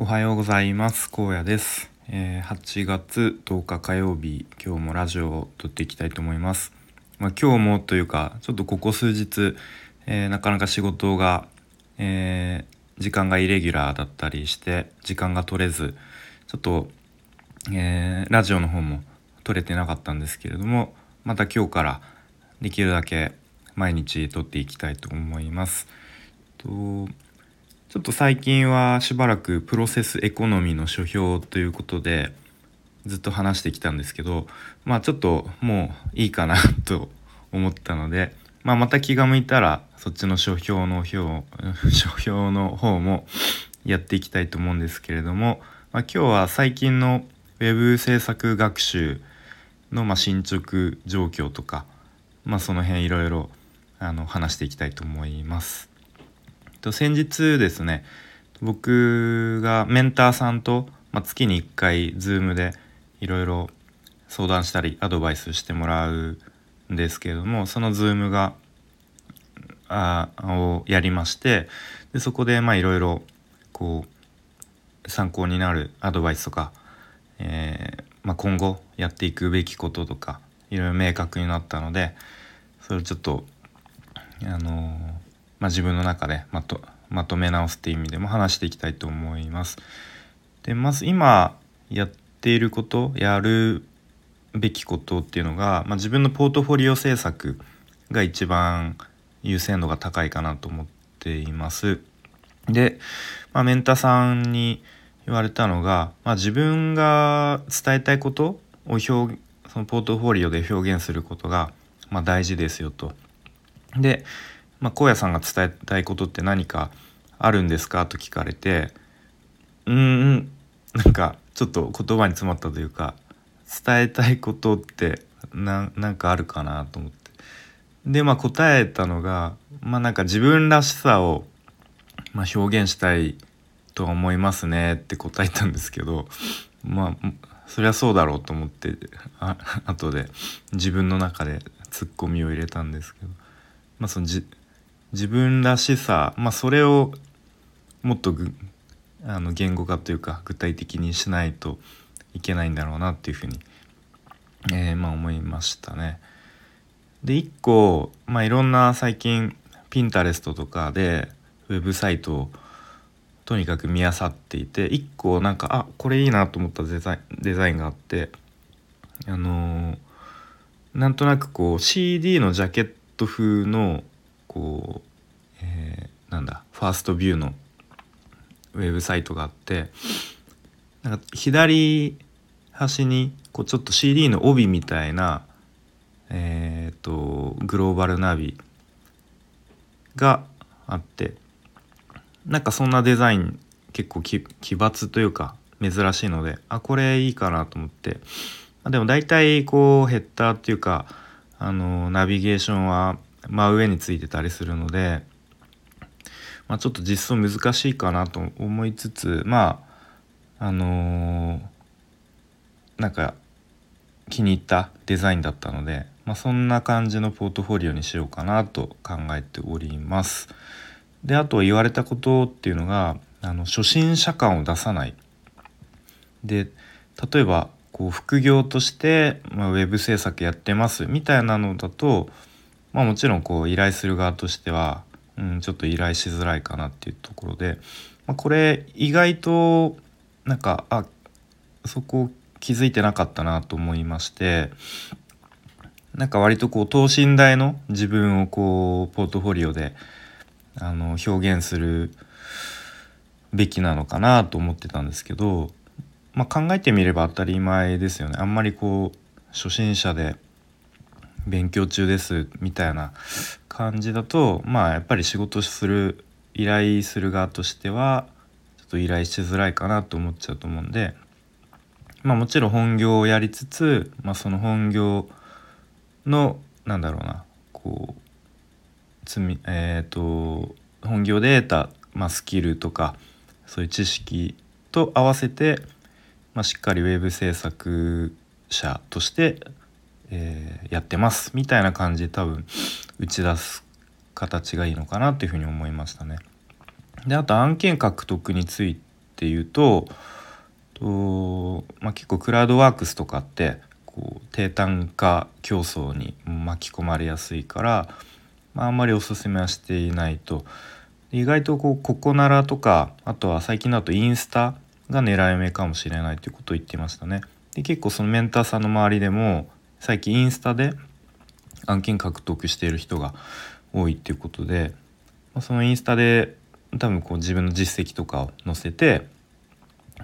おはようございます。荒野です、えー、8月10日火曜日今日もラジオを撮っていきたいと思います、まあ、今日もというかちょっとここ数日、えー、なかなか仕事が、えー、時間がイレギュラーだったりして時間が取れずちょっと、えラジオの方も撮れてなかったんですけれどもまた今日からできるだけ毎日撮っていきたいと思います。とちょっと最近はしばらくプロセスエコノミーの書評ということでずっと話してきたんですけどまあちょっともういいかなと思ったので、まあ、また気が向いたらそっちの書評の表 書評の方もやっていきたいと思うんですけれども、まあ、今日は最近の web 制作学習のま進捗状況とか、まあ、その辺いろいろあの話していきたいと思います。と先日ですね僕がメンターさんと、まあ、月に1回 Zoom でいろいろ相談したりアドバイスしてもらうんですけれどもその Zoom があをやりましてでそこでいろいろこう参考になるアドバイスとか、えーまあ、今後やっていくべきこととかいろいろ明確になったのでそれをちょっとあのー、まあ、自分の中でまとまとめ直すっていう意味でも話していきたいと思います。でまず今やっていることやるべきことっていうのが、まあ、自分のポートフォリオ制作が一番優先度が高いかなと思っています。で、まあ、メンタさんに言われたのが、まあ、自分が伝えたいことを表そのポートフォリオで表現することが、ま、大事ですよと。で、まあ、荒野さんが伝えたいことって何かあるんですか？と聞かれてうんなんかちょっと言葉に詰まったというか伝えたいことってなんかあるかなと思って。でまあ答えたのがまあなんか自分らしさを、まあ、表現したいと思いますねって答えたんですけどまあそりゃそうだろうと思ってあ 後で自分の中でツッコミを入れたんですけど、まあ、そのじ自分らしさ、まあ、それをもっとあの言語化というか具体的にしないといけないんだろうなっていうふうに、えー、まあ、思いましたね。で1個、まあ、いろんな最近ピンタレストとかでウェブサイトをとにかく見漁っていて1個なんかあこれいいなと思ったデザインデザインがあってあのー、なんとなくこう CD のジャケット風のこう、えー、なんだファーストビューのウェブサイトがあってなんか左端にこうちょっと CD の帯みたいなえ、ー、とグローバルナビがあってなんかそんなデザイン結構奇抜というか珍しいのであこれいいかなと思ってでも大体こうヘッダーっていうかあのナビゲーションは真上についてたりするので、まあ、ちょっと実装難しいかなと思いつつまああのー、なんか気に入ったデザインだったので、まあ、そんな感じのポートフォリオにしようかなと考えております。であと言われたことっていうのがあの初心者感を出さない。で例えばこう副業として、まあ、ウェブ制作やってますみたいなのだとまあもちろんこう依頼する側としては、うん、ちょっと依頼しづらいかなっていうところで、まあ、これ意外となんかあそこ気づいてなかったなと思いましてなんか割とこう等身大の自分をこうポートフォリオであの表現するべきなのかなと思ってたんですけど、まあ、考えてみれば当たり前ですよね。あんまりこう初心者で勉強中ですみたいな感じだとまあやっぱり仕事する依頼する側としてはちょっと依頼しづらいかなと思っちゃうと思うんでまあもちろん本業をやりつつ、まあ、その本業のなんだろうなこう積えっ、ー、と本業で得た、まあ、スキルとかそういう知識と合わせて、まあ、しっかりウェブ制作者としてえー、やってますみたいな感じで多分打ち出す形がいいのかなっていうふうに思いましたね。であと案件獲得についていうとと、まあ、結構クラウドワークスとかってこう低単価競争に巻き込まれやすいから、まあ、あんまりおすすめはしていないと。意外とこうココナラとかあとは最近だとインスタが狙い目かもしれないということを言ってましたね。で結構そのメンターさんの周りでも最近インスタで案件獲得している人が多いっていうことで、まあ、そのインスタで多分こう自分の実績とかを載せて、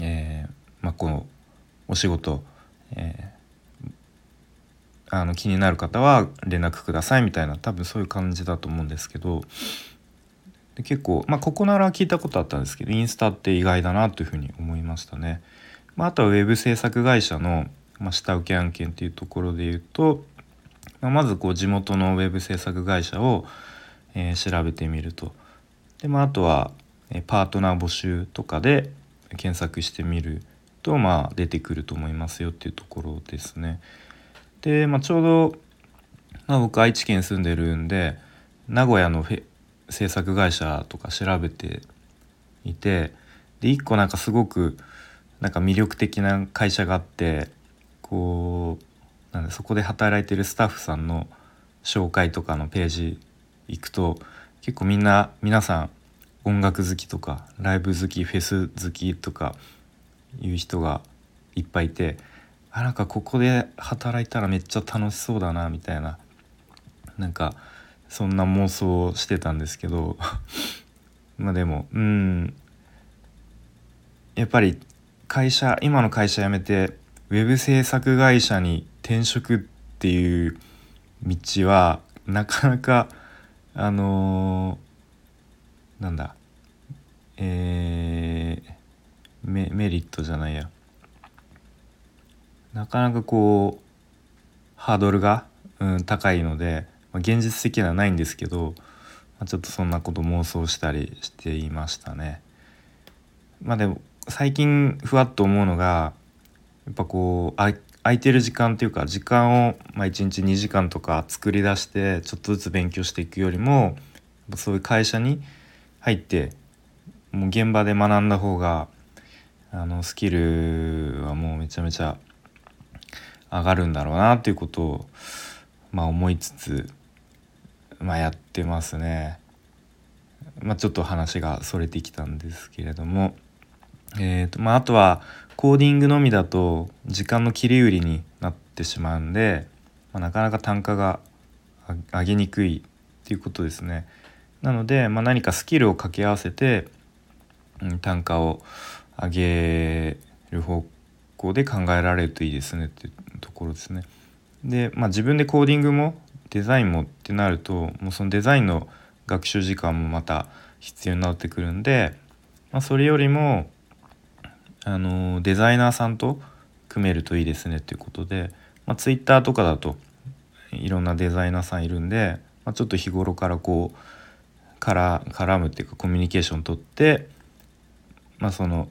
えーまあ、このお仕事、えー、あの気になる方は連絡くださいみたいな多分そういう感じだと思うんですけど結構まあここなら聞いたことあったんですけどインスタって意外だなというふうに思いましたね。まあ、あとはウェブ制作会社の、まあ、下請け案件っていうところで言うと、まあ、まずこう地元のウェブ制作会社を、えー、調べてみると。でまあ、あとは、えー、パートナー募集とかで検索してみるとまあ出てくると思いますよっていうところですね。で、まあ、ちょうど、まあ、僕愛知県住んでるんで名古屋の制作会社とか調べていてで1個なんかすごくなんか魅力的な会社があってこうなんでそこで働いてるスタッフさんの紹介とかのページ行くと結構みんな皆さん音楽好きとかライブ好きフェス好きとかいう人がいっぱいいてあなんかここで働いたらめっちゃ楽しそうだなみたいななんかそんな妄想をしてたんですけど まあでもうん。やっぱり会社今の会社辞めてウェブ制作会社に転職っていう道はなかなかあのー、なんだえー、メメリットじゃないやなかなかこうハードルが、うん、高いので、まあ、現実的にはないんですけど、まあ、ちょっとそんなこと妄想したりしていましたね。まあでも最近ふわっと思うのがやっぱこう空いてる時間っていうか時間を、まあ、1日2時間とか作り出してちょっとずつ勉強していくよりもそういう会社に入ってもう現場で学んだ方があのスキルはもうめちゃめちゃ上がるんだろうなっていうことを、まあ、思いつつ、まあ、やってますね。まあ、ちょっと話がそれてきたんですけれども、えーとまあ、あとはコーディングのみだと時間の切り売りになってしまうんで、まあ、なかなか単価が上げにくいっていうことですね。なので、まあ、何かスキルを掛け合わせて、うん、単価を上げる方向で考えられるといいですねっていうところですね。で、まあ、自分でコーディングもデザインもってなるともうそのデザインの学習時間もまた必要になってくるんで、まあ、それよりもあのデザイナーさんと組めるといいですねっていうことで、まあ、Twitter とかだといろんなデザイナーさんいるんで、まあ、ちょっと日頃からこうから絡むっていうかコミュニケーション取って、まあ、その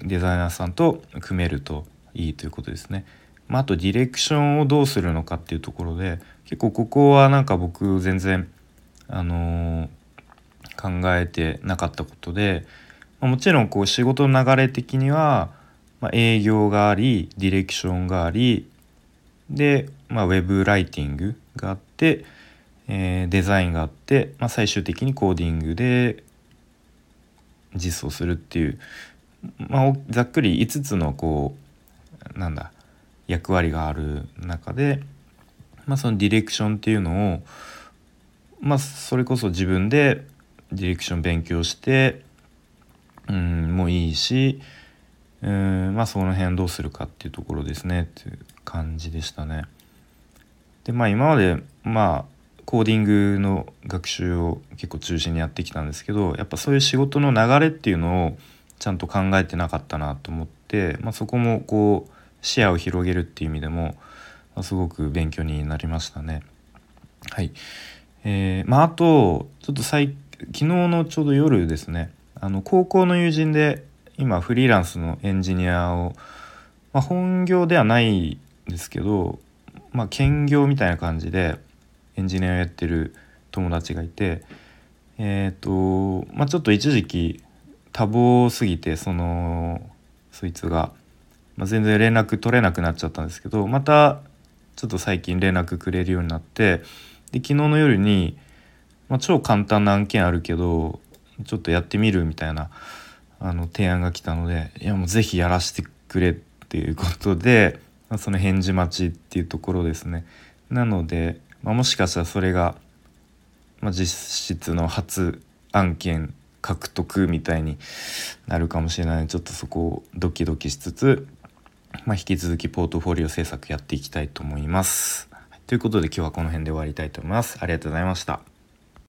デザイナーさんと組めるといいということですね。まあ、あとディレクションをどうするのかっていうところで結構ここはなんか僕全然あのー、考えてなかったことで、まあ、もちろんこう仕事の流れ的には、まあ、営業がありディレクションがありで、まあ、ウェブライティングがあって、えー、デザインがあって、まあ、最終的にコーディングで実装するっていうまあ、ざっくり5つのこうなんだ役割がある中で、まあ、そのディレクションっていうのを、まあ、それこそ自分でディレクション勉強してうんもういいしうんまあその辺どうするかっていうところですねっていう感じでしたね。でまあ今までまあコーディングの学習を結構中心にやってきたんですけどやっぱそういう仕事の流れっていうのをちゃんと考えてなかったなと思って、まあ、そこもこう視野を広げるっていう意味でも、まあ、すごく勉強になりましたね。はい。えー、まああとちょっと最昨日のちょうど夜ですねあの高校の友人で今フリーランスのエンジニアを、まあ、本業ではないんですけど、まあ、兼業みたいな感じでエンジニアをやってる友達がいてえっ、ー、とまあちょっと一時期多忙すぎてそのそいつが、まあ、全然連絡取れなくなっちゃったんですけどまたちょっと最近連絡くれるようになってで昨日の夜に、まあ、超簡単な案件あるけどちょっとやってみるみたいなあの提案が来たのでいやもう是非やらせてくれっていうことで、まあ、その返事待ちっていうところですね。なので、まあ、もしかしたらそれが、まあ、実質の初案件獲得みたいになるかもしれないちょっとそこをドキドキしつつ、まあ、引き続きポートフォリオ制作やっていきたいと思います。ということで今日はこの辺で終わりたいと思います。ありがとうございました。